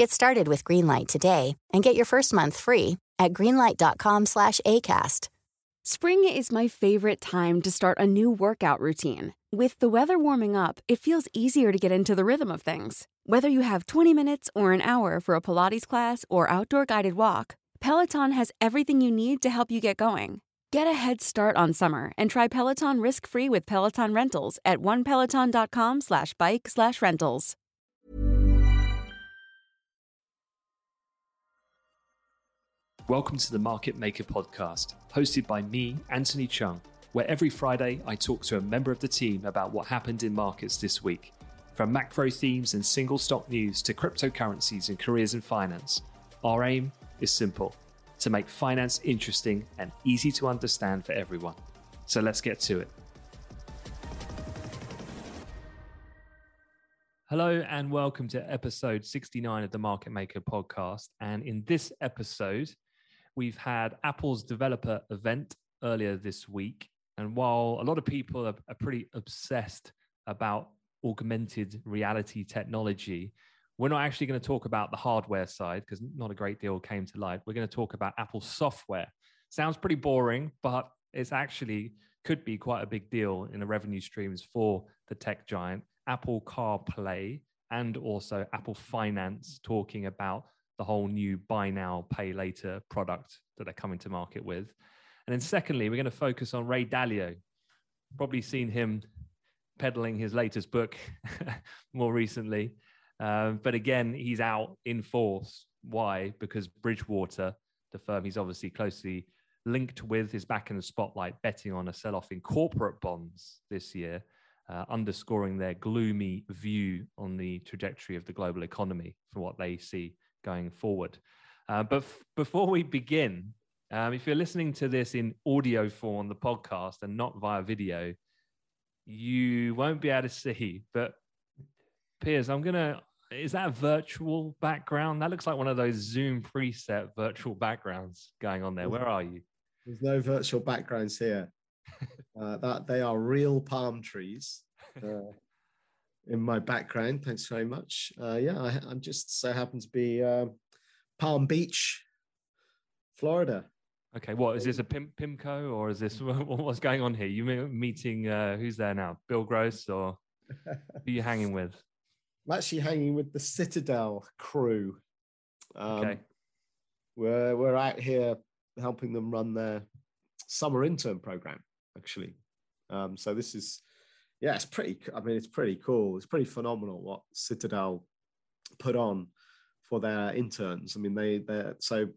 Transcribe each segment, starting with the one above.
Get started with Greenlight today and get your first month free at greenlight.com/acast. Spring is my favorite time to start a new workout routine. With the weather warming up, it feels easier to get into the rhythm of things. Whether you have 20 minutes or an hour for a Pilates class or outdoor guided walk, Peloton has everything you need to help you get going. Get a head start on summer and try Peloton risk-free with Peloton Rentals at onepeloton.com Welcome to the Market Maker podcast, hosted by me, Anthony Cheung, where every Friday I talk to a member of the team about what happened in markets this week. From macro themes and single stock news to cryptocurrencies and careers in finance, our aim is simple – to make finance interesting and easy to understand for everyone. So let's get to it. Hello, and welcome to episode 69 of the Market Maker podcast. And in this episode, we've had Apple's developer event earlier this week. And while a lot of people are, are pretty obsessed about augmented reality technology, we're not actually going to talk about the hardware side because not a great deal came to light. We're going to talk about Apple software. Sounds pretty boring, but it's actually could be quite a big deal in the revenue streams for the tech giant. Apple CarPlay and also Apple Finance talking about the whole new buy now, pay later product that they're coming to market with. And then, secondly, we're going to focus on Ray Dalio. Probably seen him peddling his latest book more recently. Um, but again, he's out in force. Why? Because Bridgewater, the firm he's obviously closely linked with, is back in the spotlight, betting on a sell off in corporate bonds this year, uh, underscoring their gloomy view on the trajectory of the global economy for what they see going forward. Uh, but f- before we begin, um, if you're listening to this in audio form on the podcast and not via video, you won't be able to see. But Piers, I'm gonna is that a virtual background? That looks like one of those Zoom preset virtual backgrounds going on there. Where are you? There's no virtual backgrounds here. uh, that they are real palm trees uh, in my background. Thanks very much. Uh, yeah, I, am just so happen to be uh, Palm Beach, Florida. Okay, what is this a Pim- Pimco or is this what's going on here? You meeting uh, who's there now? Bill Gross or who are you hanging with? I'm actually hanging with the Citadel crew. Um, okay. We're, we're out here helping them run their summer intern program, actually. Um, so this is, yeah, it's pretty, I mean, it's pretty cool. It's pretty phenomenal what Citadel put on for their interns. I mean, they, they're, so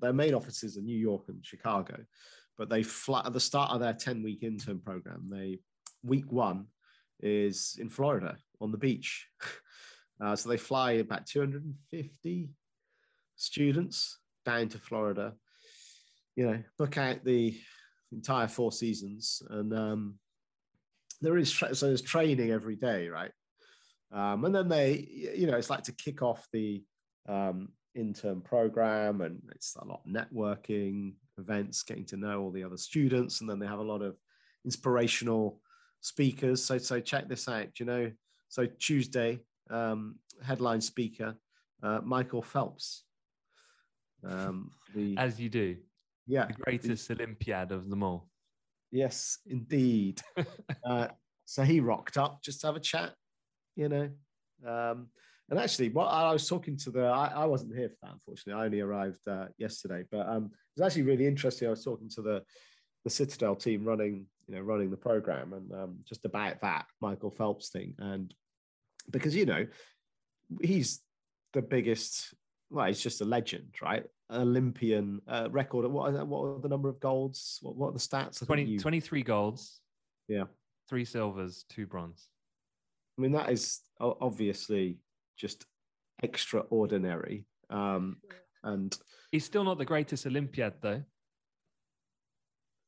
their main offices are New York and Chicago, but they flat at the start of their 10 week intern program, they, week one is in Florida on the beach. Uh, so they fly about 250 students down to Florida, you know, book out the entire four seasons. And um, there is, tra- so there's training every day, right? Um, and then they, you know, it's like to kick off the um, intern program and it's a lot of networking events, getting to know all the other students. And then they have a lot of inspirational speakers. So, so check this out, you know, so Tuesday, um, headline speaker, uh, Michael Phelps. Um, the, As you do. Yeah. The greatest the, Olympiad of them all. Yes, indeed. uh, so he rocked up just to have a chat, you know. Um, And actually, what I was talking to the, I, I wasn't here for that, unfortunately. I only arrived uh, yesterday, but um, it was actually really interesting. I was talking to the the Citadel team running, you know, running the program, and um, just about that Michael Phelps thing, and because you know, he's the biggest. Well, he's just a legend, right? Olympian uh, record. What what are the number of golds? What, what are the stats? 20, you... 23 golds. Yeah. Three silvers, two bronze. I mean, that is obviously just extraordinary. Um, and he's still not the greatest Olympiad, though.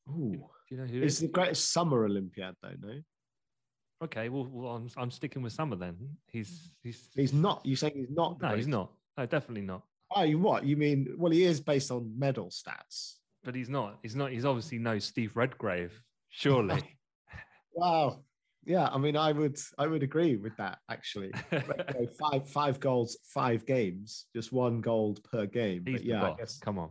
Ooh. Do you know who he's is? the greatest summer Olympiad, though, no? Okay, well, well I'm, I'm sticking with summer then. He's he's he's not. You saying he's not? No, he's not. No, definitely not. Oh, you what? You mean? Well, he is based on medal stats, but he's not. He's not. He's obviously no Steve Redgrave, surely. wow. Yeah, I mean, I would, I would agree with that. Actually, five, five goals, five games, just one goal per game. He's but yeah, I guess, come on.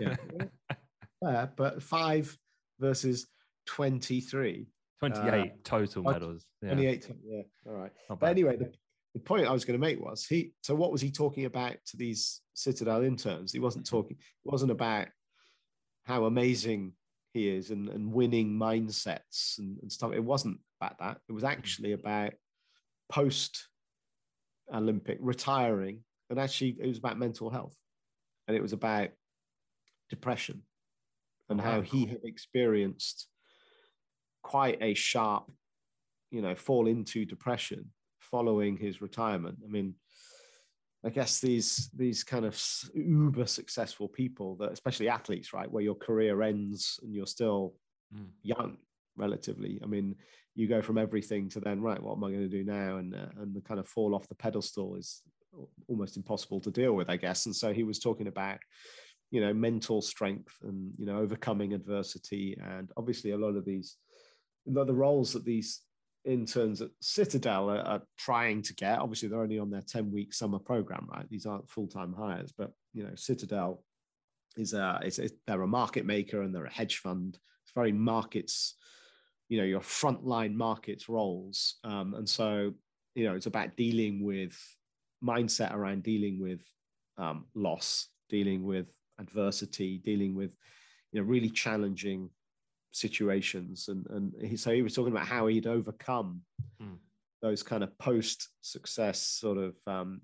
Yeah, yeah, but five versus twenty-three. 28 uh, total medals. Yeah. 28, yeah. All right. But anyway, the, the point I was going to make was he. So what was he talking about to these Citadel interns? He wasn't talking. It wasn't about how amazing he is and, and winning mindsets and, and stuff. It wasn't about that. It was actually mm-hmm. about post Olympic retiring, and actually it was about mental health, and it was about depression and how he had experienced quite a sharp, you know, fall into depression following his retirement. I mean, I guess these these kind of uber successful people that, especially athletes, right, where your career ends and you're still mm. young, relatively. I mean, you go from everything to then, right, what am I going to do now? And uh, and the kind of fall off the pedestal is almost impossible to deal with, I guess. And so he was talking about, you know, mental strength and you know overcoming adversity, and obviously a lot of these, the roles that these interns at Citadel are, are, trying to get. Obviously, they're only on their 10 week summer program, right? These aren't full time hires, but you know, Citadel is a, a, they're a market maker and they're a hedge fund. It's very markets, you know, your frontline markets roles. Um, and so, you know, it's about dealing with mindset around dealing with um, loss, dealing with adversity, dealing with, you know, really challenging situations and and he, so he was talking about how he'd overcome mm. those kind of post success sort of um,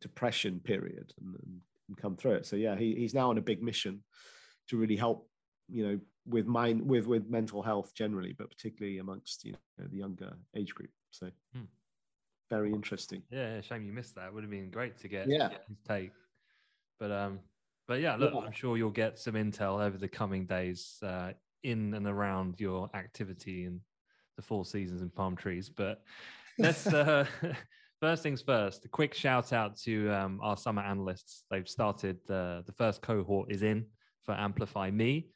depression period and, and, come through it so yeah he, he's now on a big mission to really help you know with mind with with mental health generally but particularly amongst you know the younger age group so mm. very interesting yeah shame you missed that it would have been great to get yeah his take but um but yeah look yeah. i'm sure you'll get some intel over the coming days uh, in and around your activity in the four seasons and palm trees. But let's uh, first things first. A quick shout out to um, our summer analysts. They've started uh, the first cohort is in for Amplify Me,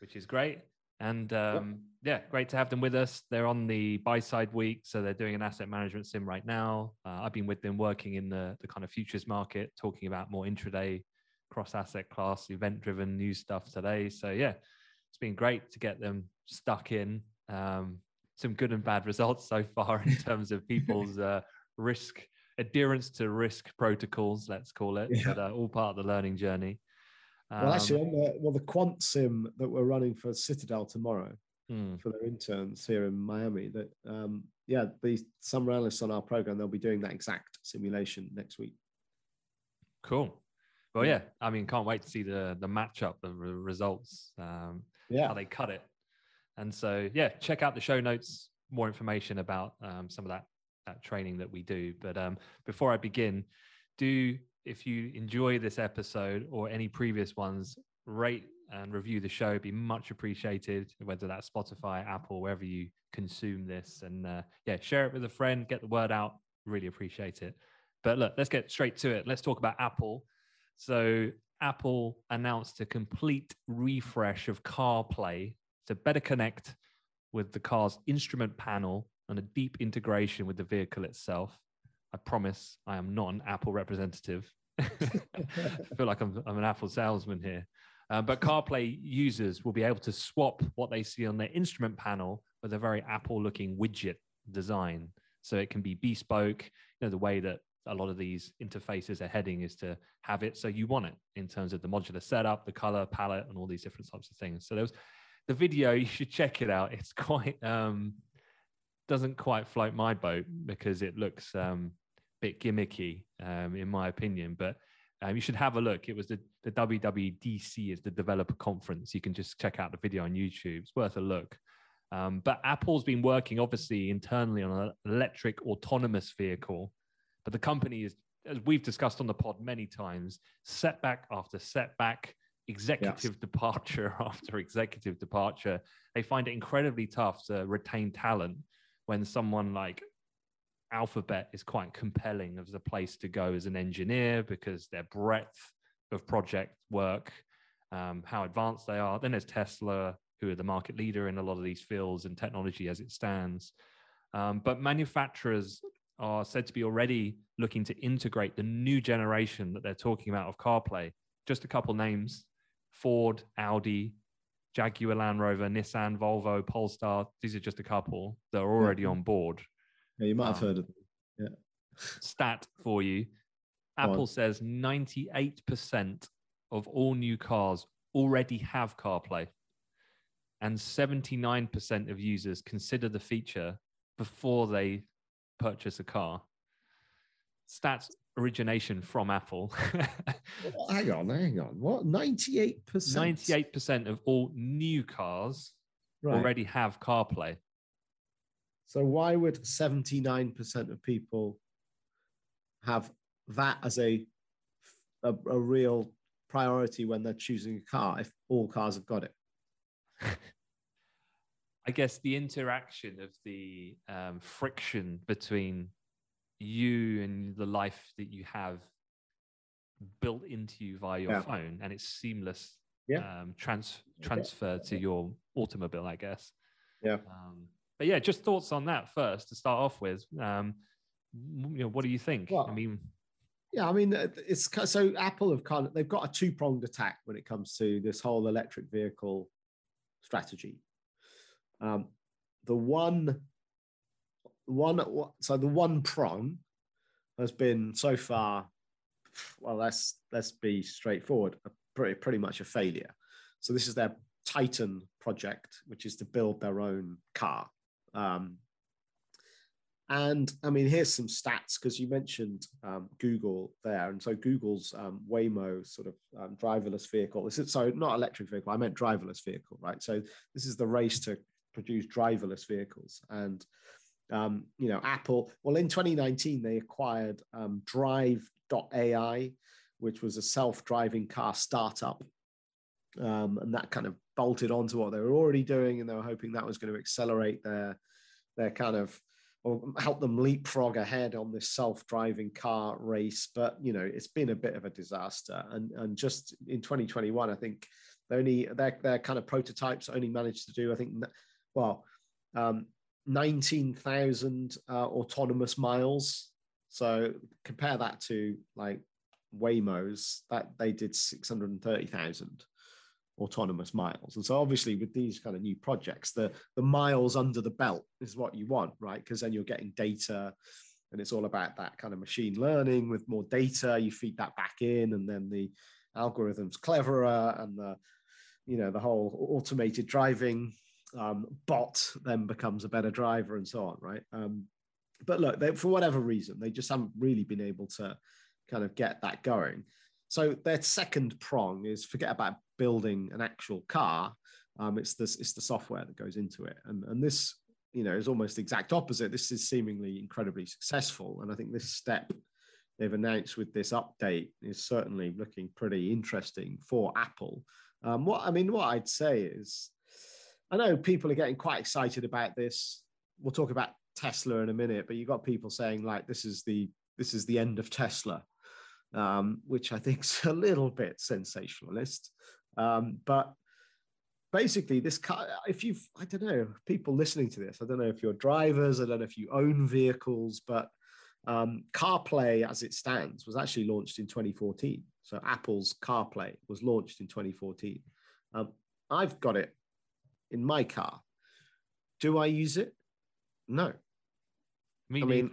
which is great. And um, yeah, great to have them with us. They're on the buy side week, so they're doing an asset management sim right now. Uh, I've been with them working in the the kind of futures market, talking about more intraday, cross asset class, event driven news stuff today. So yeah, it's been great to get them stuck in. Um, some good and bad results so far in terms of people's uh, risk adherence to risk protocols, let's call it, yeah. but uh, all part of the learning journey. Um, well, actually, on the, well, the quant sim that we're running for Citadel tomorrow hmm. for their interns here in Miami, that um, yeah, the summer analysts on our program they'll be doing that exact simulation next week. Cool. Well, yeah, I mean, can't wait to see the the matchup, the results. Um, yeah. how they cut it. And so, yeah, check out the show notes, more information about um, some of that, that training that we do. But um, before I begin, do, if you enjoy this episode or any previous ones, rate and review the show. It'd be much appreciated, whether that's Spotify, Apple, wherever you consume this. And uh, yeah, share it with a friend, get the word out. Really appreciate it. But look, let's get straight to it. Let's talk about Apple. So Apple announced a complete refresh of CarPlay to better connect with the car's instrument panel and a deep integration with the vehicle itself. I promise I am not an Apple representative. I feel like I'm, I'm an Apple salesman here. Uh, but CarPlay users will be able to swap what they see on their instrument panel with a very Apple looking widget design. so it can be bespoke. You know, the way that a lot of these interfaces are heading is to have it so you want it in terms of the modular setup, the color palette, and all these different types of things. So there was the video. You should check it out. It's quite um, doesn't quite float my boat because it looks um, a bit gimmicky, um, in my opinion. But um, you should have a look. It was the, the WWDC is the developer conference. You can just check out the video on YouTube. It's worth a look. Um, but Apple's been working obviously internally on an electric autonomous vehicle, but the company is, as we've discussed on the pod many times, setback after setback, executive yes. departure after executive departure. They find it incredibly tough to retain talent when someone like Alphabet is quite compelling as a place to go as an engineer because their breadth of project work, um, how advanced they are. Then there's Tesla, who are the market leader in a lot of these fields and technology as it stands. Um, but manufacturers are said to be already looking to integrate the new generation that they're talking about of CarPlay. Just a couple names Ford, Audi, Jaguar Land Rover, Nissan, Volvo, Polestar. These are just a couple that are already on board. Yeah, you might have um, heard of them. Yeah. Stat for you Apple says 98% of all new cars already have CarPlay, and 79% of users consider the feature before they purchase a car. Stats origination from Apple. well, hang on, hang on. What? 98%? 98% of all new cars right. already have CarPlay. So why would 79% of people have that as a, a, a real priority when they're choosing a car if all cars have got it? I guess the interaction of the um, friction between you and the life that you have built into you via your yeah. phone and it's seamless yeah. um, trans- transfer to your automobile, I guess. Yeah. Um, but yeah, just thoughts on that first to start off with. Um, you know, what do you think? Well, I mean, yeah, I mean, it's so Apple have kind of they've got a two pronged attack when it comes to this whole electric vehicle strategy. Um, the one, one, so the one prong has been so far. Well, let's let's be straightforward. Pretty pretty much a failure. So this is their Titan project, which is to build their own car. Um, and I mean, here's some stats because you mentioned um, Google there, and so Google's um, Waymo sort of um, driverless vehicle. This is so not electric vehicle. I meant driverless vehicle, right? So this is the race to produce driverless vehicles, and um, you know, Apple. Well, in 2019, they acquired um, Drive.ai, which was a self-driving car startup, um, and that kind of bolted onto what they were already doing, and they were hoping that was going to accelerate their their kind of or help them leapfrog ahead on this self-driving car race. But you know, it's been a bit of a disaster. And and just in 2021, I think they only their their kind of prototypes only managed to do, I think, well, um, 19,000 uh, autonomous miles. So compare that to like Waymo's that they did 630,000 autonomous miles. And so obviously with these kind of new projects, the, the miles under the belt is what you want, right? Because then you're getting data and it's all about that kind of machine learning with more data, you feed that back in and then the algorithm's cleverer and the, you know, the whole automated driving um, bot then becomes a better driver and so on, right? Um, but look, they, for whatever reason, they just haven't really been able to kind of get that going. So their second prong is forget about building an actual car. Um, it's this it's the software that goes into it, and and this you know is almost the exact opposite. This is seemingly incredibly successful, and I think this step they've announced with this update is certainly looking pretty interesting for Apple. Um, what I mean, what I'd say is, I know people are getting quite excited about this. We'll talk about Tesla in a minute, but you've got people saying like this is the this is the end of Tesla um, which I think is a little bit sensationalist. Um, but basically, this car, if you've, I don't know, people listening to this, I don't know if you're drivers, I don't know if you own vehicles, but um, CarPlay as it stands was actually launched in 2014. So Apple's CarPlay was launched in 2014. Um, I've got it in my car. Do I use it? No. Me I mean,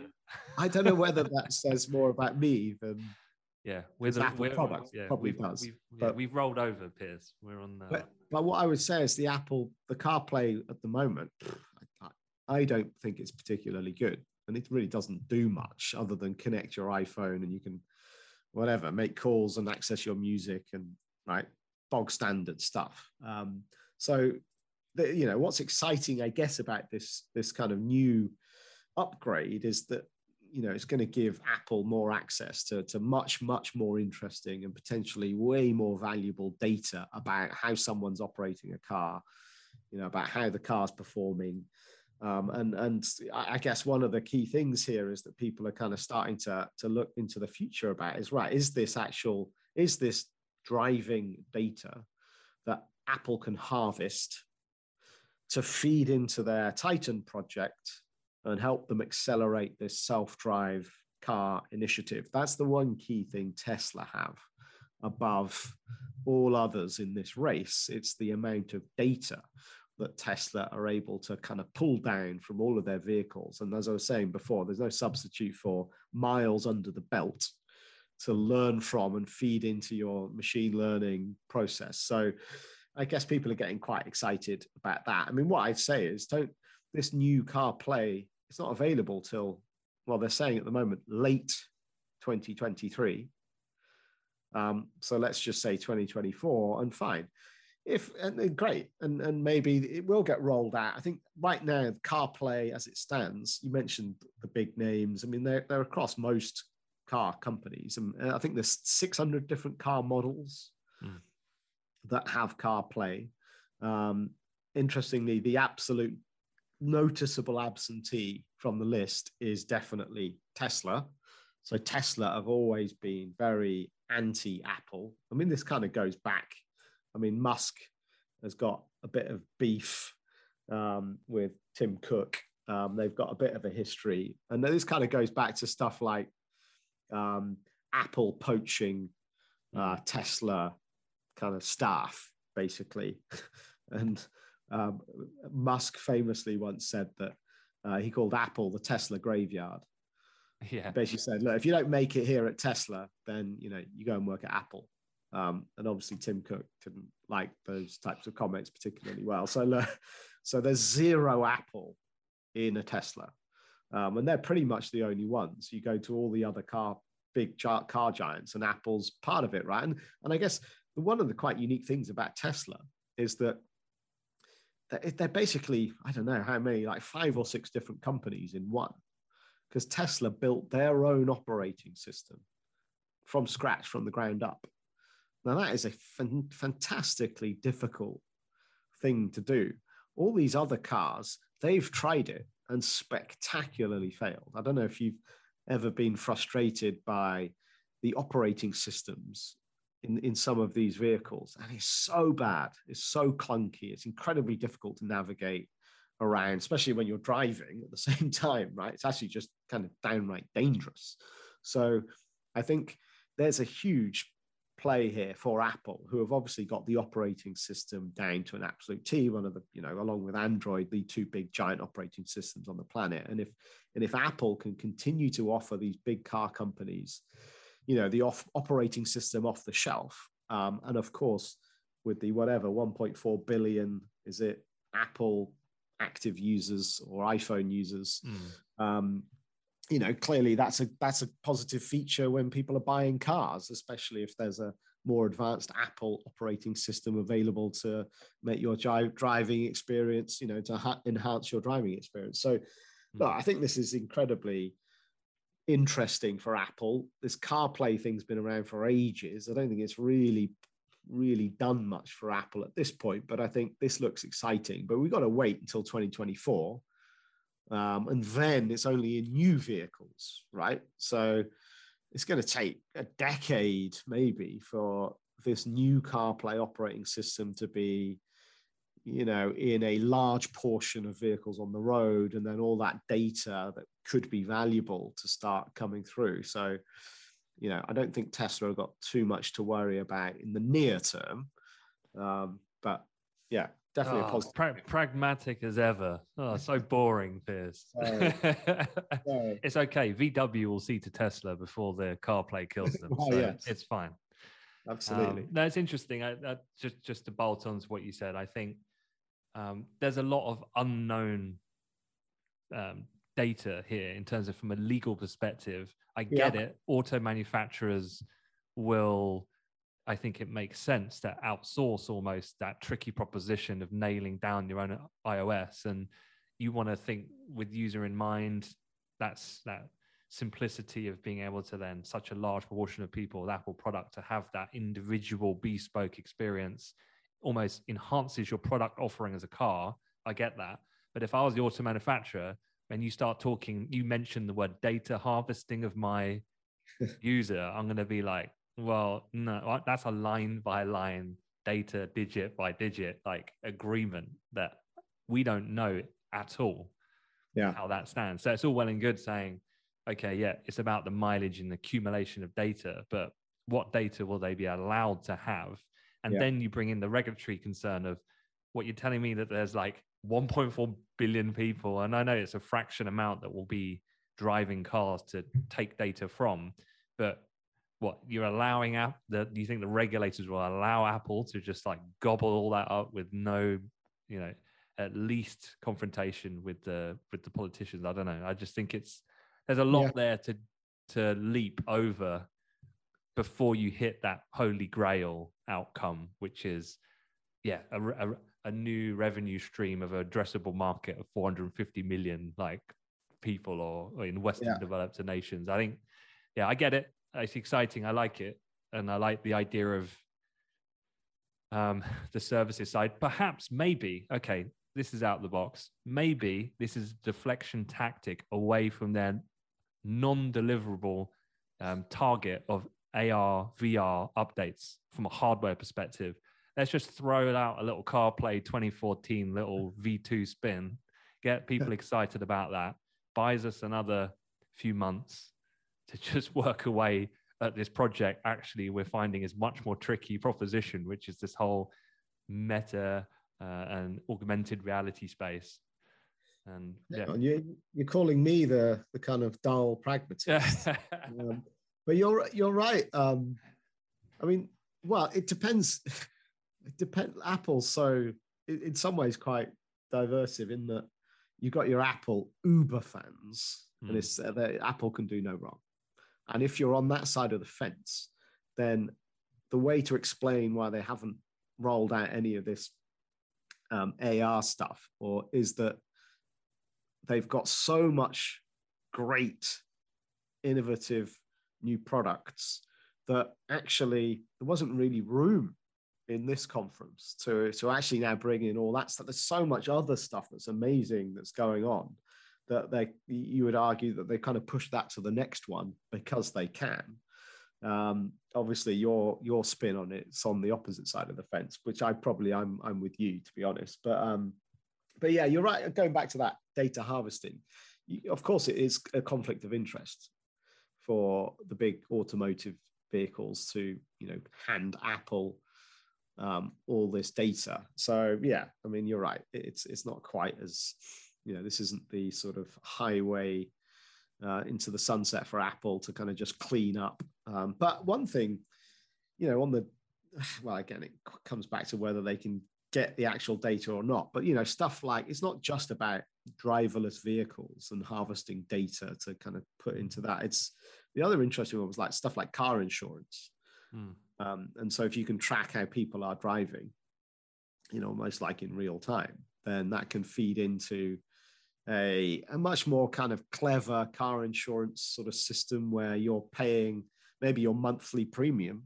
I don't know whether that says more about me than yeah, with Apple we're, product yeah, probably we've, does. We've, yeah, but we've rolled over, Piers. We're on. The... But, but what I would say is the Apple, the CarPlay at the moment, I, I don't think it's particularly good, and it really doesn't do much other than connect your iPhone and you can, whatever, make calls and access your music and right bog standard stuff. Um, so, the, you know, what's exciting, I guess, about this this kind of new upgrade is that you know it's going to give apple more access to, to much much more interesting and potentially way more valuable data about how someone's operating a car you know about how the car's performing. Um, and and I guess one of the key things here is that people are kind of starting to to look into the future about is right is this actual is this driving data that Apple can harvest to feed into their Titan project and help them accelerate this self-drive car initiative. That's the one key thing Tesla have above all others in this race. It's the amount of data that Tesla are able to kind of pull down from all of their vehicles. And as I was saying before, there's no substitute for miles under the belt to learn from and feed into your machine learning process. So I guess people are getting quite excited about that. I mean, what I'd say is don't this new CarPlay it's not available till, well, they're saying at the moment, late 2023. Um, so let's just say 2024 and fine. If and great, and and maybe it will get rolled out. I think right now CarPlay, as it stands, you mentioned the big names. I mean, they're they're across most car companies, and I think there's 600 different car models mm. That have CarPlay. Um, interestingly, the absolute noticeable absentee from the list is definitely Tesla. So Tesla have always been very anti-Apple. I mean, this kind of goes back. I mean, Musk has got a bit of beef um, with Tim Cook. Um, they've got a bit of a history, and this kind of goes back to stuff like um, Apple poaching uh, Tesla kind of staff, basically, and um, Musk famously once said that uh, he called Apple the Tesla graveyard. Yeah. basically said, look, if you don't make it here at Tesla, then you know you go and work at Apple. Um, and obviously Tim Cook didn't like those types of comments particularly well. So, uh, so there's zero Apple in a Tesla, um, and they're pretty much the only ones. You go to all the other car big car giants, and Apple's part of it, right? And and I guess one of the quite unique things about Tesla is that they're basically i don't know how many like five or six different companies in one because tesla built their own operating system from scratch from the ground up. Now that is a fan- fantastically difficult thing to do. All these other cars they've tried it and spectacularly failed. I don't know if you've ever been frustrated by the operating systems in, in some of these vehicles. And it's so bad. It's so clunky. It's incredibly difficult to navigate around, especially when you're driving at the same time, right? It's actually just kind of downright dangerous. So I think there's a huge play here for Apple, who have obviously got the operating system down to an absolute T, one of the, you know, along with Android, the two big giant operating systems on the planet. And if and if Apple can continue to offer these big car companies you know the off operating system off the shelf um, and of course with the whatever 1.4 billion is it apple active users or iphone users mm. um, you know clearly that's a that's a positive feature when people are buying cars especially if there's a more advanced apple operating system available to make your driving experience you know to ha- enhance your driving experience so mm. i think this is incredibly interesting for Apple. This CarPlay thing's been around for ages. I don't think it's really, really done much for Apple at this point, but I think this looks exciting. But we've got to wait until 2024. Um, and then it's only in new vehicles, right? So it's going to take a decade maybe for this new CarPlay operating system to be you know, in a large portion of vehicles on the road, and then all that data that could be valuable to start coming through. So, you know, I don't think Tesla have got too much to worry about in the near term. Um, but yeah, definitely oh, a positive. Pra- pragmatic as ever. Oh, so boring, Piers. Sorry. Sorry. it's okay. VW will see to Tesla before the CarPlay kills them. Oh, so yes. it's fine. Absolutely. Um, no, it's interesting. I, I, just just to bolt on to what you said, I think um, there's a lot of unknown um, data here in terms of from a legal perspective. I get Yeah. it. Auto manufacturers will, I think it makes sense to outsource almost that tricky proposition of nailing down your own iOS. And you want to think with user in mind. That's that simplicity of being able to then such a large proportion of people with Apple product to have that individual bespoke experience almost enhances your product offering as a car. I get that. But if I was the auto manufacturer and you start talking, you mention the word data harvesting of my user, I'm going to be like, well, no, that's a line by line, data digit by digit, like agreement that we don't know at all Yeah. how that stands. So it's all well and good saying, okay, yeah, it's about the mileage and the accumulation of data, but what data will they be allowed to have? And Yeah. then you bring in the regulatory concern of what you're telling me that there's like 1.4 billion people, and I know it's a fraction amount that will be driving cars to take data from, but what you're allowing app that do you think the regulators will allow Apple to just like gobble all that up with no, you know, at least confrontation with the with the politicians? I don't know. I just think it's there's a lot Yeah. there to to leap over before you hit that holy grail outcome, which is yeah, a, a, a new revenue stream of addressable market of 450 million like people or, or in Western Yeah. developed nations. I think, yeah, I get it. It's exciting. I like it, and I like the idea of um, the services side. Perhaps, maybe, okay, this is out of the box. Maybe this is a deflection tactic away from their non-deliverable um, target of AR, VR updates from a hardware perspective. Let's just throw out a little CarPlay 2014 little V2 spin, get people excited about that, buys us another few months to just work away at this project. Actually, we're finding is much more tricky proposition, which is this whole meta uh, and augmented reality space. And yeah, you, you're calling me the the kind of dull pragmatist. um, but you're you're right. Um, I mean, well, it depends. It depends. Apple's so in, in some ways quite diversive in that you've got your Apple Uber fans, Hmm. and it's uh, that Apple can do no wrong. And if you're on that side of the fence, then the way to explain why they haven't rolled out any of this um, AR stuff, or is that they've got so much great, innovative new products that actually there wasn't really room in this conference to, to actually now bring in all that stuff. There's so much other stuff that's amazing that's going on that they you would argue that they kind of push that to the next one because they can. Um, obviously, your your spin on it's on the opposite side of the fence, which I probably I'm I'm with you to be honest. But um, but yeah, you're right. Going back to that data harvesting, of course, it is a conflict of interest for the big automotive vehicles to you know hand Apple um, all this data. So yeah, I mean you're right. It's it's not quite as you know this isn't the sort of highway uh, into the sunset for Apple to kind of just clean up. Um, but one thing, you know, on the well again, it comes back to whether they can get the actual data or not. But you know, stuff like it's not just about driverless vehicles and harvesting data to kind of put into that. It's the other interesting one was like stuff like car insurance. Hmm. Um, and so if you can track how people are driving, you know, almost like in real time, then that can feed into a, a much more kind of clever car insurance sort of system where you're paying maybe your monthly premium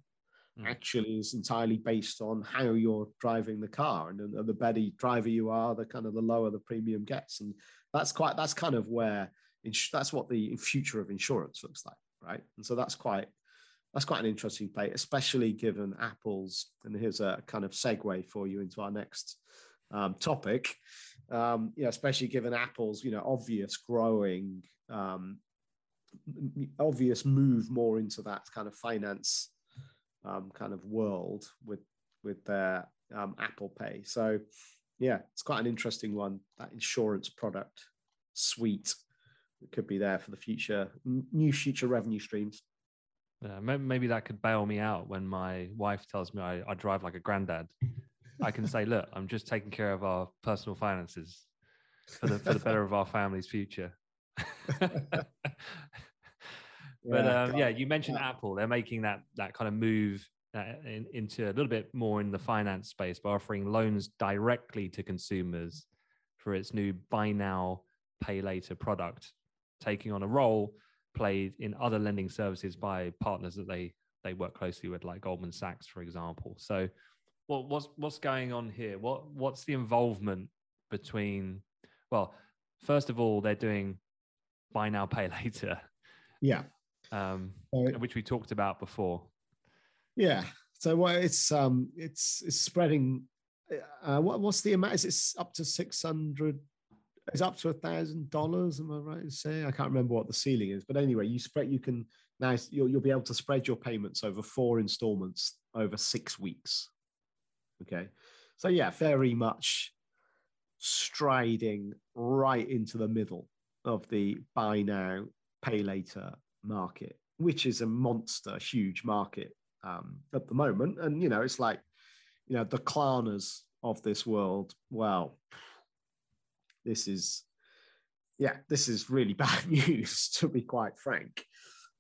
Mm. actually is entirely based on how you're driving the car. And, the- the better driver you are the kind of the lower the premium gets. And that's quite that's kind of where that's what the future of insurance looks like right? And so that's quite that's quite an interesting play especially given apple's and here's a kind of segue for you into our next um, topic um, you know especially given apple's you know obvious growing um, obvious move more into that kind of finance um, kind of world with with their um, Apple Pay. So yeah, it's quite an interesting one. That insurance product suite that could be there for the future, new future revenue streams. Yeah, maybe that could bail me out when my wife tells me I, I drive like a granddad. I can say, look, I'm just taking care of our personal finances for the for the better of our family's future. but yeah, um, yeah, you mentioned yeah. Apple. They're making that that kind of move uh, in, into a little bit more in the finance space by offering loans directly to consumers for its new buy now, pay later product, taking on a role played in other lending services by partners that they they work closely with, like Goldman Sachs, for example. So, what, what's what's going on here? What what's the involvement between? Well, first of all, they're doing buy now, pay later. Yeah. Um, which we talked about before. Yeah. So what it's um it's it's spreading. Uh, what what's the amount? Is it up to six hundred? Is up to a thousand dollars? Am I right to say? I can't remember what the ceiling is, but anyway, you spread. You can now you'll you'll be able to spread your payments over four installments over six weeks. Okay, so yeah, very much striding right into the middle of the buy now, pay later market, which is a monster, huge market um, at the moment. And, you know, it's like, you know, the Klarnas of this world, well, this is, yeah, this is really bad news, to be quite frank.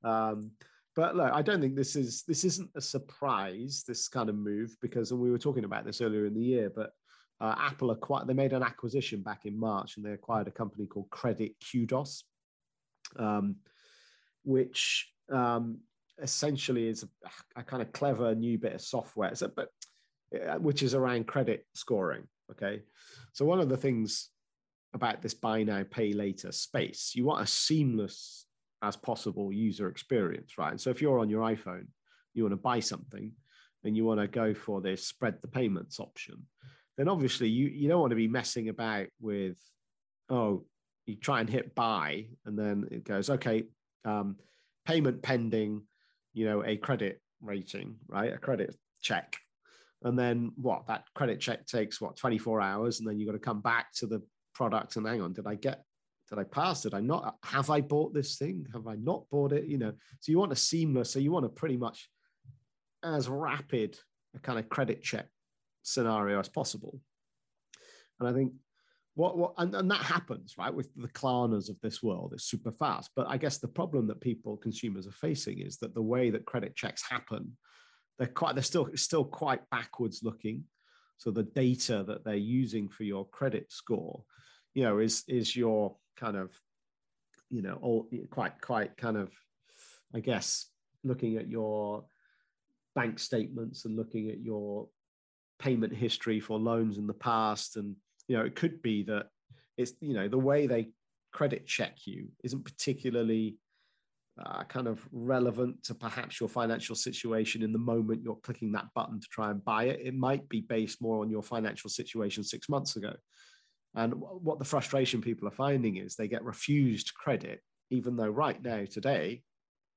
Um, but look, I don't think this is this isn't a surprise. This kind of move because we were talking about this earlier in the year. But uh, Apple acquired, they made an acquisition back in March and they acquired a company called Credit Kudos, um, which um, essentially is a, a, kind of clever new bit of software, so, but uh, which is around credit scoring. Okay. So one of the things about this buy now, pay later space, you want a seamless as possible user experience, right? And so if you're on your iPhone, you want to buy something and you want to go for this spread the payments option then obviously you, you don't want to be messing about with, oh, you try and hit buy and then it goes, okay, um, payment pending, you know, a credit rating, right? A credit check. And then what? That credit check takes what, 24 hours. And then you've got to come back to the product and hang on, did I get, did I pass? Did I not? Have I bought this thing? Have I not bought it? You know, so you want a seamless, so you want a pretty much as rapid a kind of credit check scenario as possible. And I think what, what and, and that happens, right, with the Klarnas of this world, it's super fast. But I guess the problem that people, consumers are facing is that the way that credit checks happen, they're quite they're still still quite backwards looking. So the data that they're using for your credit score, you know, is is your kind of, you know, all quite quite kind of, I guess, looking at your bank statements and looking at your payment history for loans in the past. And you know it could be that it's you know the way they credit check you isn't particularly uh, kind of relevant to perhaps your financial situation in the moment you're clicking that button to try and buy it. It might be based more on your financial situation six months ago and what the frustration people are finding is they get refused credit even though right now today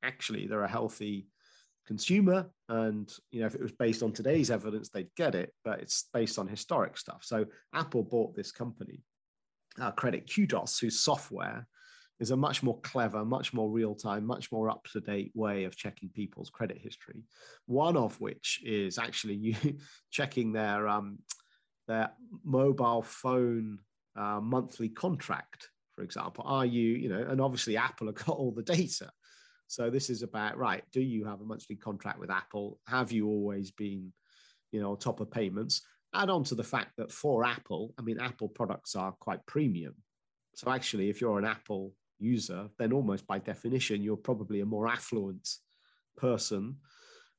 actually they're a healthy consumer. And you know if it was based on today's evidence they'd get it but it's based on historic stuff. So apple bought this company uh, credit kudos whose software is a much more clever much more real-time much more up-to-date way of checking people's credit history. One of which is actually you checking their um, their mobile phone uh, monthly contract for example are you you know and obviously apple have got all the data so this is about right. Do you have a monthly contract with Apple? Have you always been, you know, on top of payments? Add on to the fact that for Apple, I mean, Apple products are quite premium. So actually, if you're an Apple user, then almost by definition, you're probably a more affluent person.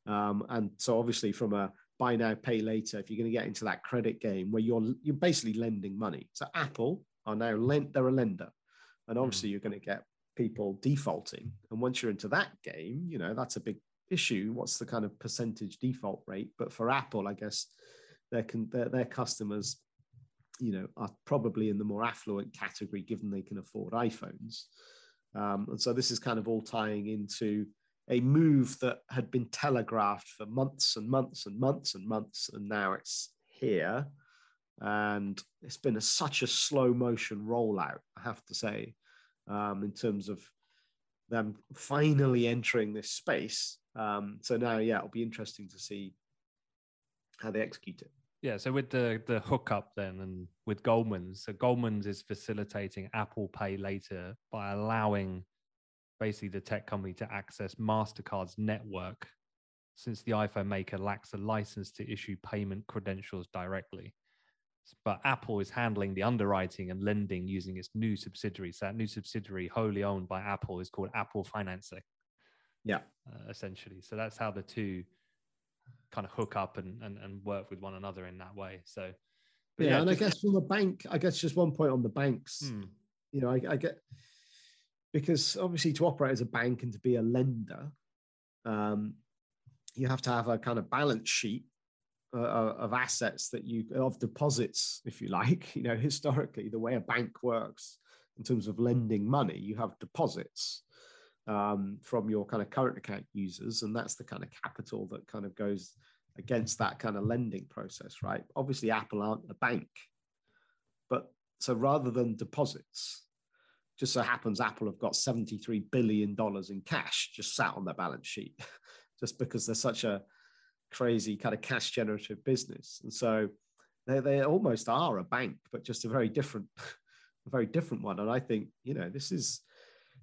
Um, and so obviously, from a buy now, pay later, if you're going to get into that credit game where you're you're basically lending money. So Apple are now lent; they're a lender, and obviously mm. you're going to get people defaulting. And once you're into that game, you know, that's a big issue. What's the kind of percentage default rate? But for Apple, I guess their, their, their customers, you know, are probably in the more affluent category given they can afford iPhones. Um, and so this is kind of all tying into a move that had been telegraphed for months and months and months and months, and now it's here. and it's been a, such a slow motion rollout. I have to say, um, in terms of them finally entering this space. Um, so now, yeah, it'll be interesting to see how they execute it. Yeah, so with the the hookup then, and with Goldman's, so Goldman's is facilitating Apple Pay later by allowing basically the tech company to access Mastercard's network, since the iPhone maker lacks a license to issue payment credentials directly. But Apple is handling the underwriting and lending using its new subsidiary. So that new subsidiary, wholly owned by Apple, is called Apple Financing. Yeah, uh, essentially. So that's how the two kind of hook up and, and, and work with one another in that way. So, yeah, yeah, and just, I guess from the bank, I guess just one point on the banks, hmm. you know, I, I, get because obviously to operate as a bank and to be a lender, um, you have to have a kind of balance sheet uh, uh of assets that you of deposits, if you like. You know, historically, the way a bank works in terms of lending money, you have deposits um, from your kind of current account users. And that's the kind of capital that kind of goes against that kind of lending process, right? Obviously, Apple aren't a bank. But so rather than deposits, just so happens Apple have got $73 billion in cash just sat on their balance sheet, just because they're such a crazy kind of cash generative business. And so they, they almost are a bank, but just a very different, a very different one. And I think, you know, this is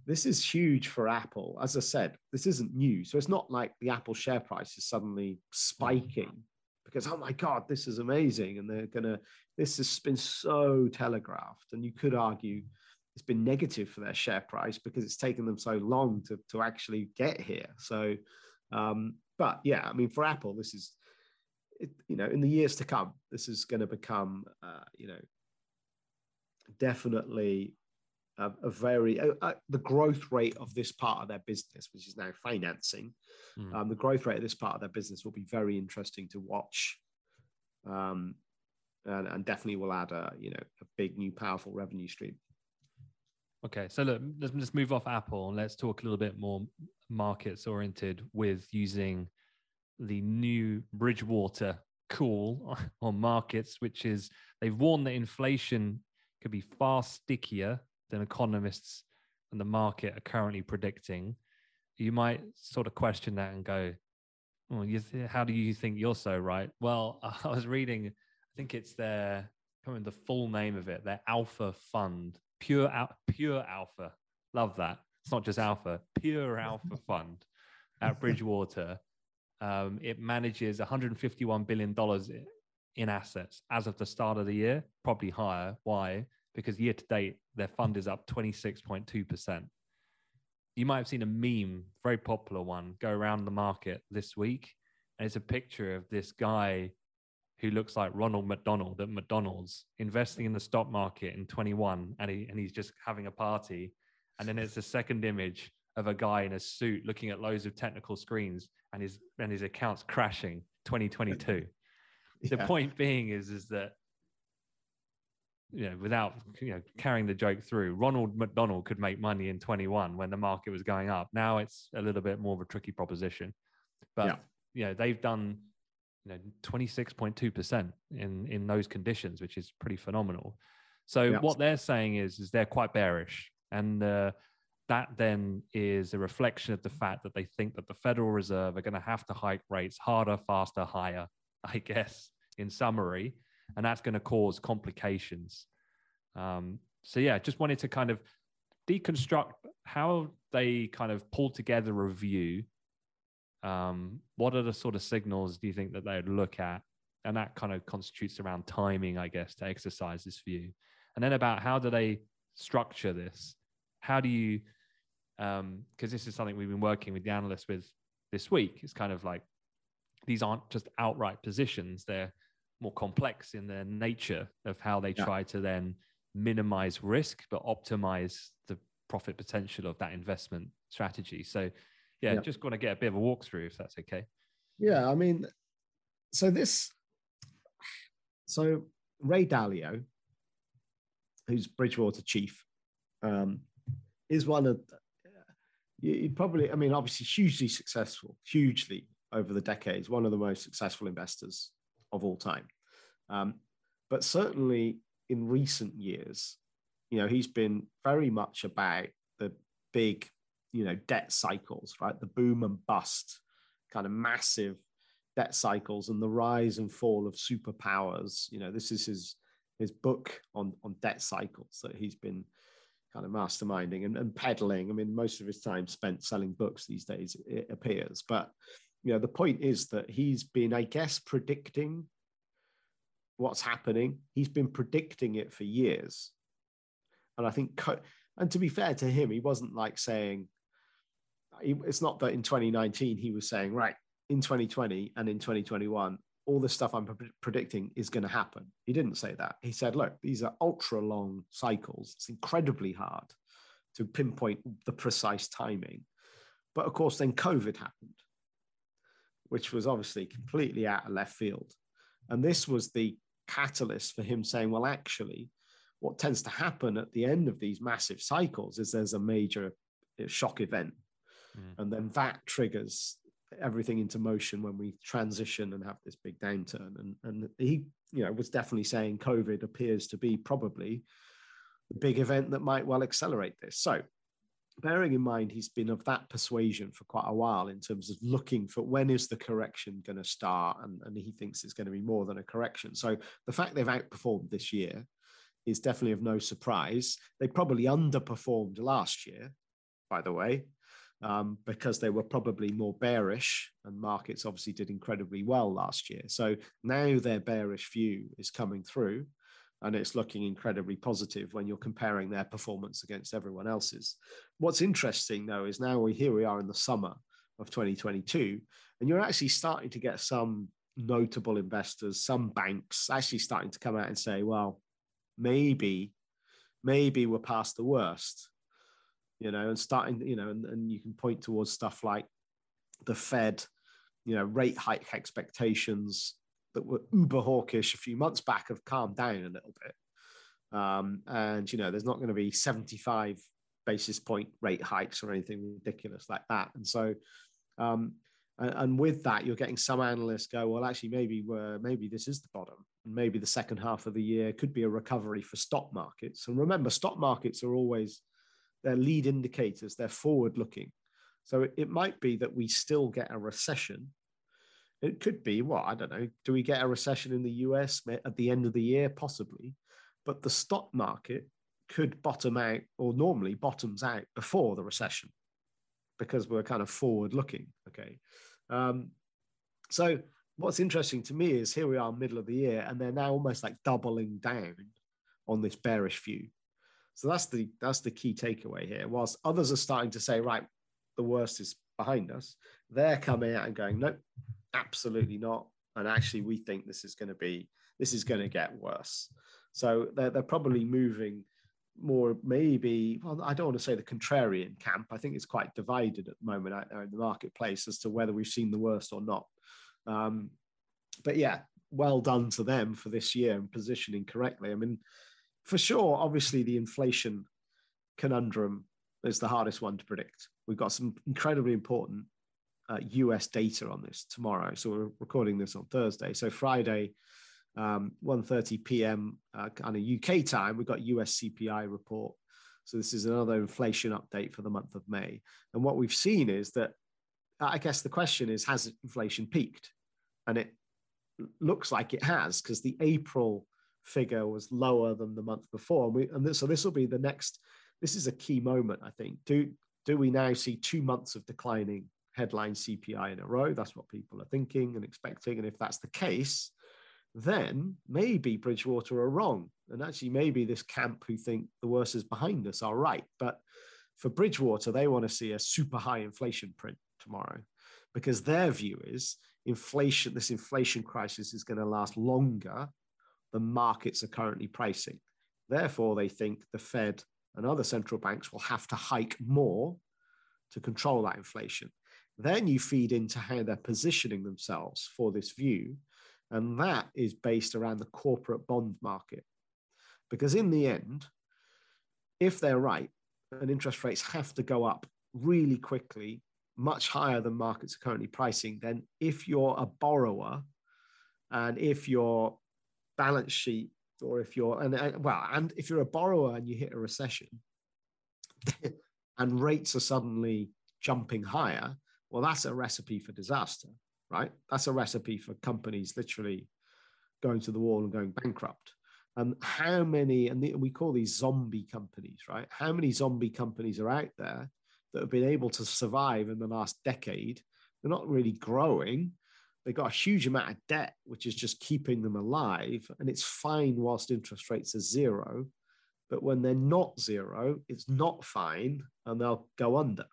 this is huge for Apple. As I said, this isn't new. So it's not like the Apple share price is suddenly spiking because, oh my God, this is amazing. And they're going to, this has been so telegraphed. And you could argue it's been negative for their share price because it's taken them so long to, to actually get here. So, um, but yeah, I mean, for Apple, this is, it, you know, in the years to come, this is going to become, uh, you know, definitely a, a very the growth rate of this part of their business, which is now financing. Mm. Um, the growth rate of this part of their business will be very interesting to watch, um, and, and definitely will add a you know a big new powerful revenue stream. Okay, so look, let's just move off Apple and let's talk a little bit more markets oriented with using the new Bridgewater call on markets, which is they've warned that inflation could be far stickier than economists and the market are currently predicting, you might sort of question that and go, well, th- how do you think you're so right? Well, I was reading, I think it's their, I the full name of it, their Alpha Fund, pure, al- pure Alpha. Love that. It's not just Alpha, pure Alpha Fund at Bridgewater. Um, it manages 151 billion dollars in assets as of the start of the year, probably higher. Why? because year to date, their fund is up 26.2%. You might have seen a meme, very popular one, go around the market this week. And it's a picture of this guy who looks like Ronald McDonald at McDonald's investing in the stock market in 21 and, he, and he's just having a party. And then it's a second image of a guy in a suit looking at loads of technical screens and his, and his account's crashing 2022. yeah. The point being is, is that you know, without you know carrying the joke through, Ronald McDonald could make money in 21 when the market was going up. Now it's a little bit more of a tricky proposition, but yeah. you know they've done you know 26.2% in in those conditions, which is pretty phenomenal. So yeah. what they're saying is is they're quite bearish, and uh, that then is a reflection of the fact that they think that the Federal Reserve are going to have to hike rates harder, faster, higher. I guess in summary and that's going to cause complications. Um, so yeah, just wanted to kind of deconstruct how they kind of pull together a view. Um, what are the sort of signals do you think that they would look at? And that kind of constitutes around timing, I guess, to exercise this view. And then about how do they structure this? How do you, because um, this is something we've been working with the analysts with this week. It's kind of like these aren't just outright positions; they're more complex in their nature of how they try to then minimize risk but optimize the profit potential of that investment strategy. So, yeah, yeah. just going to get a bit of a walkthrough if that's okay. Yeah, I mean, so this, so Ray Dalio, who's Bridgewater chief, um, is one of you probably, I mean, obviously hugely successful, hugely over the decades, one of the most successful investors of all time. Um, But certainly in recent years, you know, he's been very much about the big, you know, debt cycles, right? The boom and bust, kind of massive debt cycles and the rise and fall of superpowers. You know, this is his his book on on debt cycles that he's been kind of masterminding and, and peddling. I mean, most of his time spent selling books these days, it appears. But you know, the point is that he's been, I guess, predicting what's happening. He's been predicting it for years. And I think, and to be fair to him, he wasn't like saying, it's not that in 2019 he was saying, right, in 2020 and in 2021, all the stuff I'm pre- predicting is going to happen. He didn't say that. He said, look, these are ultra long cycles. It's incredibly hard to pinpoint the precise timing. But of course, then COVID happened, which was obviously completely out of left field. And this was the catalyst for him saying, well, actually, what tends to happen at the end of these massive cycles is there's a major uh, shock event. Mm. And then that triggers everything into motion when we transition and have this big downturn. And, and he, you know, was definitely saying COVID appears to be probably the big event that might well accelerate this. So bearing in mind he's been of that persuasion for quite a while in terms of looking for when is the correction going to start and, and he thinks it's going to be more than a correction so the fact they've outperformed this year is definitely of no surprise they probably underperformed last year by the way um, because they were probably more bearish and markets obviously did incredibly well last year so now their bearish view is coming through and it's looking incredibly positive when you're comparing their performance against everyone else's. What's interesting though is now we here we are in the summer of 2022, and you're actually starting to get some notable investors, some banks actually starting to come out and say, well, maybe, maybe we're past the worst, you know, and starting, you know, and, and you can point towards stuff like the Fed, you know, rate hike expectations that were uber hawkish a few months back have calmed down a little bit. Um, and, you know, there's not going to be 75 basis point rate hikes or anything ridiculous like that. And so, um, and, and, with that, you're getting some analysts go, well, actually, maybe we're, maybe this is the bottom. And maybe the second half of the year could be a recovery for stock markets. And remember, stock markets are always, they're lead indicators, they're forward looking. So it, it might be that we still get a recession it could be what I don't know. Do we get a recession in the US at the end of the year? Possibly, but the stock market could bottom out, or normally bottoms out before the recession, because we're kind of forward looking. Okay, um, so what's interesting to me is here we are, middle of the year, and they're now almost like doubling down on this bearish view. So that's the that's the key takeaway here. Whilst others are starting to say, right, the worst is behind us, they're coming out and going, nope, absolutely not. And actually, we think this is going to be this is going to get worse. So they're, they're probably moving more maybe well i don't want to say the contrarian camp i think it's quite divided at the moment out there in the marketplace as to whether we've seen the worst or not um, but yeah well done to them for this year and positioning correctly i mean for sure obviously the inflation conundrum is the hardest one to predict we've got some incredibly important uh, US data on this tomorrow. So we're recording this on Thursday. So Friday, um, 1.30 p.m. Uh, kind of UK time, we've got US CPI report. So this is another inflation update for the month of May. And what we've seen is that, I guess the question is, has inflation peaked? And it looks like it has because the April figure was lower than the month before. And, we, and this, so this will be the next, this is a key moment, I think. Do, do we now see two months of declining headline CPI in a row. That's what people are thinking and expecting. And if that's the case, then maybe Bridgewater are wrong. And actually, maybe this camp who think the worst is behind us are right. But for Bridgewater, they want to see a super high inflation print tomorrow because their view is inflation, this inflation crisis is going to last longer than markets are currently pricing. Therefore, they think the Fed and other central banks will have to hike more to control that inflation. Then you feed into how they're positioning themselves for this view. And that is based around the corporate bond market. Because in the end, if they're right, and interest rates have to go up really quickly, much higher than markets are currently pricing, then if you're a borrower and if your balance sheet or if you're and, well, and if you're a borrower and you hit a recession, and rates are suddenly jumping higher, well, that's a recipe for disaster, right? That's a recipe for companies literally going to the wall and going bankrupt. And how many, and we call these zombie companies, right? How many zombie companies are out there that have been able to survive in the last decade? They're not really growing. They've got a huge amount of debt, which is just keeping them alive. And it's fine whilst interest rates are zero. But when they're not zero, it's not fine and they'll go under.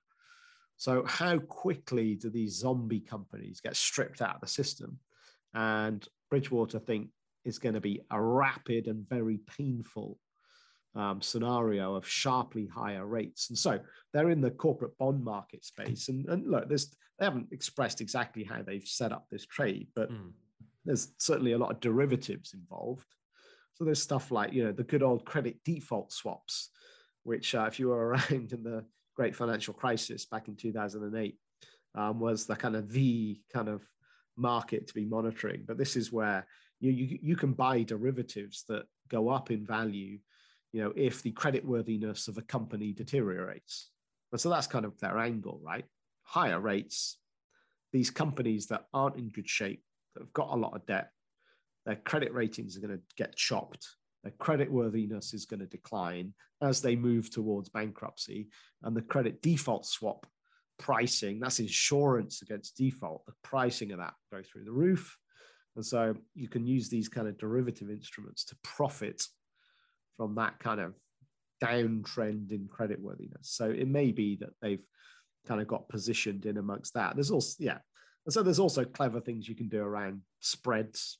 So, how quickly do these zombie companies get stripped out of the system? And Bridgewater think is going to be a rapid and very painful um, scenario of sharply higher rates. And so they're in the corporate bond market space. And, and look, there's, they haven't expressed exactly how they've set up this trade, but mm. there's certainly a lot of derivatives involved. So there's stuff like, you know, the good old credit default swaps, which uh, if you were around in the great financial crisis back in 2008, um, was the kind of the kind of market to be monitoring. But this is where you, you, you can buy derivatives that go up in value, you know, if the creditworthiness of a company deteriorates. And so that's kind of their angle, right? Higher rates, these companies that aren't in good shape, that have got a lot of debt, their credit ratings are going to get chopped. Their credit worthiness is going to decline as they move towards bankruptcy. And the credit default swap pricing, that's insurance against default, the pricing of that go through the roof. And so you can use these kind of derivative instruments to profit from that kind of downtrend in creditworthiness. So it may be that they've kind of got positioned in amongst that. There's also, yeah. And so there's also clever things you can do around spreads.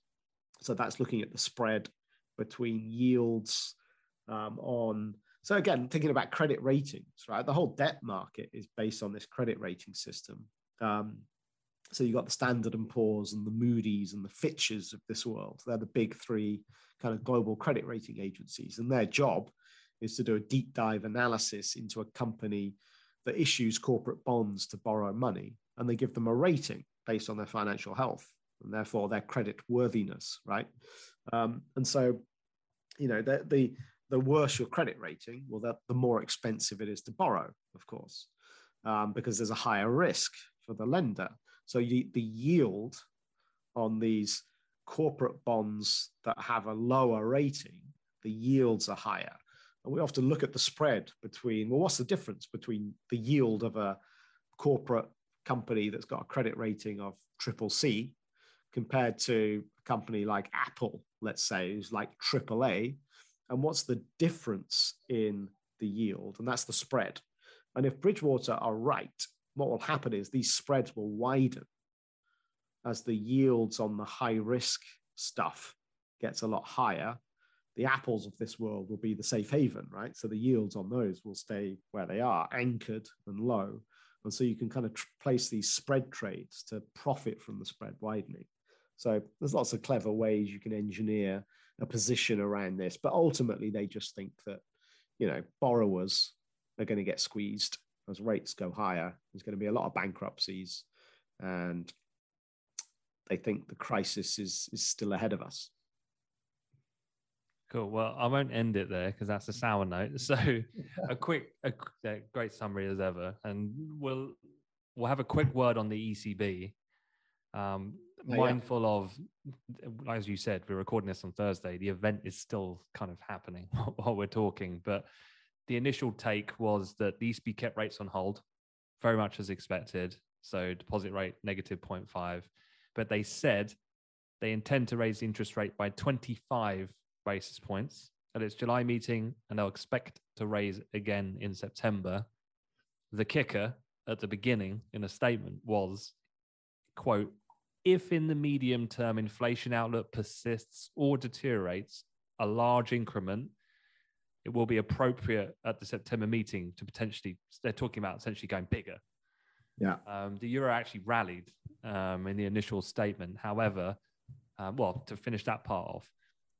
So that's looking at the spread between yields um, on. So again, thinking about credit ratings, right? The whole debt market is based on this credit rating system. Um, so you've got the Standard and Poor's and the Moody's and the Fitches of this world. They're the big three kind of global credit rating agencies, and their job is to do a deep dive analysis into a company that issues corporate bonds to borrow money, and they give them a rating based on their financial health and therefore their credit worthiness, right? Um, and so, you know, the, the the worse your credit rating, well, the, the more expensive it is to borrow, of course, um, because there's a higher risk for the lender. So you, the yield on these corporate bonds that have a lower rating, the yields are higher. And we often look at the spread between, well, what's the difference between the yield of a corporate company that's got a credit rating of triple C compared to a company like Apple, let's say, who's like triple A? And what's the difference in the yield? And that's the spread. And if Bridgewater are right what will happen is these spreads will widen as the yields on the high risk stuff gets a lot higher. The apples of this world will be the safe haven right? So the yields on those will stay where they are anchored and low. And so you can kind of tr- place these spread trades to profit from the spread widening. So there's lots of clever ways you can engineer a position around this but ultimately they just think that you know borrowers are going to get squeezed as rates go higher, there's going to be a lot of bankruptcies, and they think the crisis is is still ahead of us. Cool. Well, I won't end it there because that's a sour note. So, a quick, a, a, great summary as ever, and we'll we'll have a quick word on the ECB. Um, oh, mindful yeah. of, as you said, we're recording this on Thursday. The event is still kind of happening while we're talking, but the initial take was that the ECB kept rates on hold, very much as expected. So deposit rate negative 0.5. But they said they intend to raise the interest rate by 25 basis points at its July meeting, and they'll expect to raise again in September. The kicker at the beginning in a statement was, quote, if in the medium term inflation outlook persists or deteriorates a large increment it will be appropriate at the September meeting to potentially, they're talking about essentially going bigger. Yeah. Um, the euro actually rallied um, in the initial statement. However, um, well, to finish that part off,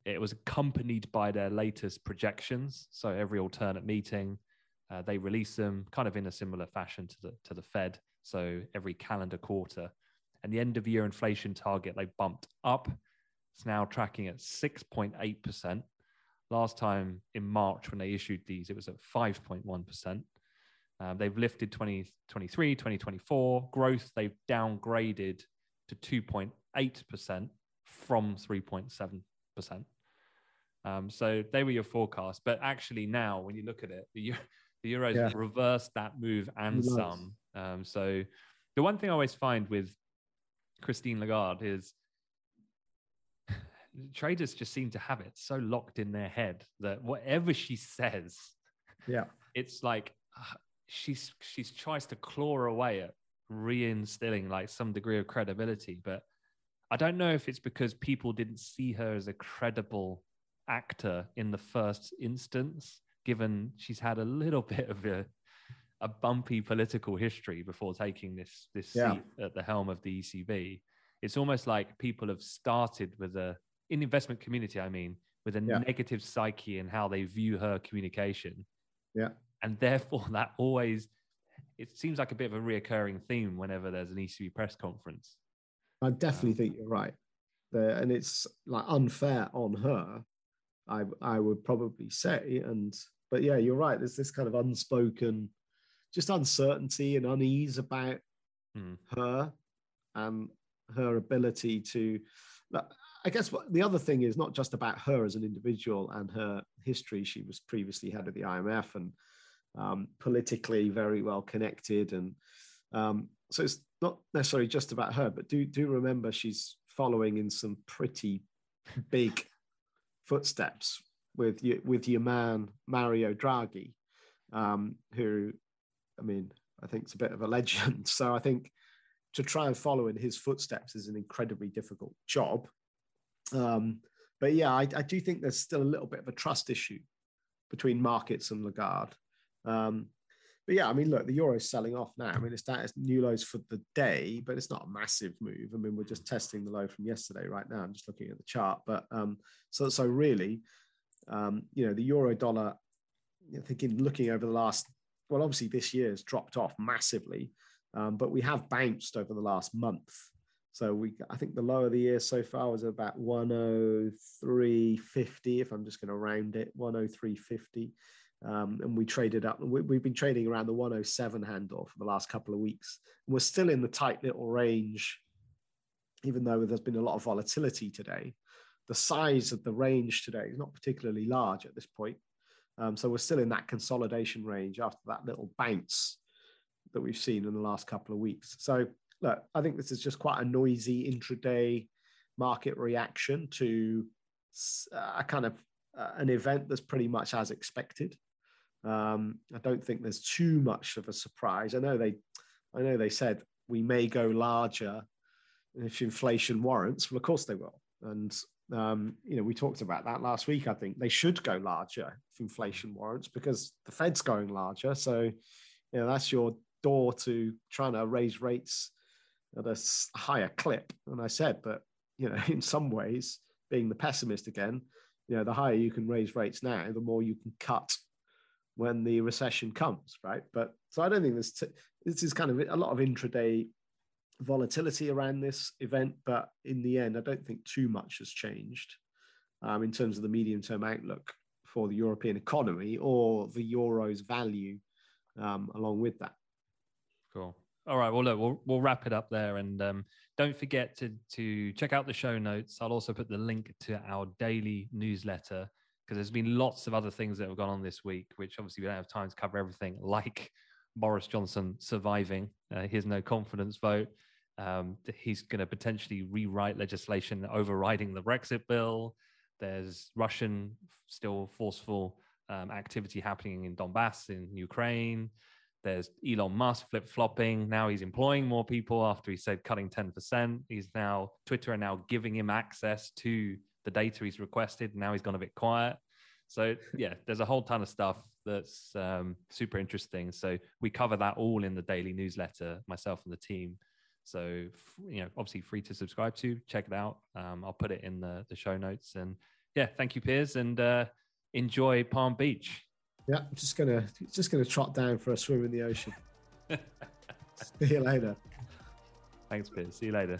it was accompanied by their latest projections. So every alternate meeting, uh, they release them kind of in a similar fashion to the to the Fed. So every calendar quarter, and the end of year inflation target they bumped up. It's now tracking at six point eight percent Last time in March when they issued these, it was at 5.1%. Um, they've lifted 2023, 2024 growth. They've downgraded to 2.8% from 3.7%. Um, so they were your forecast. But actually, now when you look at it, the, the Euros yeah. reversed that move and some. Um, so the one thing I always find with Christine Lagarde is traders just seem to have it so locked in their head that whatever she says, yeah, it's like uh, she's she's tries to claw away at reinstilling like some degree of credibility. But I don't know if it's because people didn't see her as a credible actor in the first instance, given she's had a little bit of a a bumpy political history before taking this this yeah. seat at the helm of the ECB. It's almost like people have started with a in the investment community, I mean, with a yeah. negative psyche in how they view her communication. Yeah. And therefore that always it seems like a bit of a reoccurring theme whenever there's an ECB press conference. I definitely um, think you're right. The, and it's like unfair on her, I I would probably say. And but yeah, you're right. There's this kind of unspoken just uncertainty and unease about mm. her and her ability to. I guess what, the other thing is not just about her as an individual and her history. She was previously head of the IMF and um, politically very well connected, and um, so it's not necessarily just about her. But do do remember she's following in some pretty big footsteps with with your man Mario Draghi, um, who I mean, I think it's a bit of a legend. So I think to try and follow in his footsteps is an incredibly difficult job. Um, but yeah, I, I, do think there's still a little bit of a trust issue between markets and Lagarde. Um, but yeah, I mean, look, the euro's selling off now. I mean, it's that new lows for the day, but it's not a massive move. I mean, we're just testing the low from yesterday right now. I'm just looking at the chart, but um, so so really, um, you know, the euro dollar. You know, thinking, looking over the last well, obviously this year has dropped off massively, um, but we have bounced over the last month. So we, I think the low of the year so far was about 103.50. If I'm just going to round it, 103.50. Um, and we traded up. We, have been trading around the 107 handle for the last couple of weeks. We're still in the tight little range, even though there's been a lot of volatility today. The size of the range today is not particularly large at this point. Um, so we're still in that consolidation range after that little bounce that we've seen in the last couple of weeks. So look, I think this is just quite a noisy intraday market reaction to a kind of uh, an event that's pretty much as expected. Um, I don't think there's too much of a surprise. I know they, I know they said we may go larger if inflation warrants. Well, of course they will, and um, you know, we talked about that last week. I think they should go larger if inflation warrants because the Fed's going larger. So, you know, that's your door to trying to raise rates at a higher clip. And I said that, you know, in some ways, being the pessimist again, you know, the higher you can raise rates now, the more you can cut when the recession comes, right? But so I don't think this t- this is kind of a lot of intraday volatility around this event, but in the end, I don't think too much has changed um, in terms of the medium term outlook for the European economy or the euro's value um, along with that. All right. Well, look, we'll, we'll wrap it up there. And um, don't forget to, to check out the show notes. I'll also put the link to our daily newsletter because there's been lots of other things that have gone on this week, which obviously we don't have time to cover everything, like Boris Johnson surviving uh, his no confidence vote. Um, he's going to potentially rewrite legislation overriding the Brexit bill. There's Russian still forceful um, activity happening in Donbass in Ukraine. There's Elon Musk flip flopping. Now he's employing more people after he said cutting 10%. He's now, Twitter are now giving him access to the data he's requested. Now he's gone a bit quiet. So, yeah, there's a whole ton of stuff that's um, super interesting. So, we cover that all in the daily newsletter, myself and the team. So, you know, obviously free to subscribe to, check it out. Um, I'll put it in the, the show notes. And yeah, thank you, Piers, and uh, enjoy Palm Beach. Yeah, I'm just gonna just gonna trot down for a swim in the ocean. See you later. Thanks, Piers. See you later.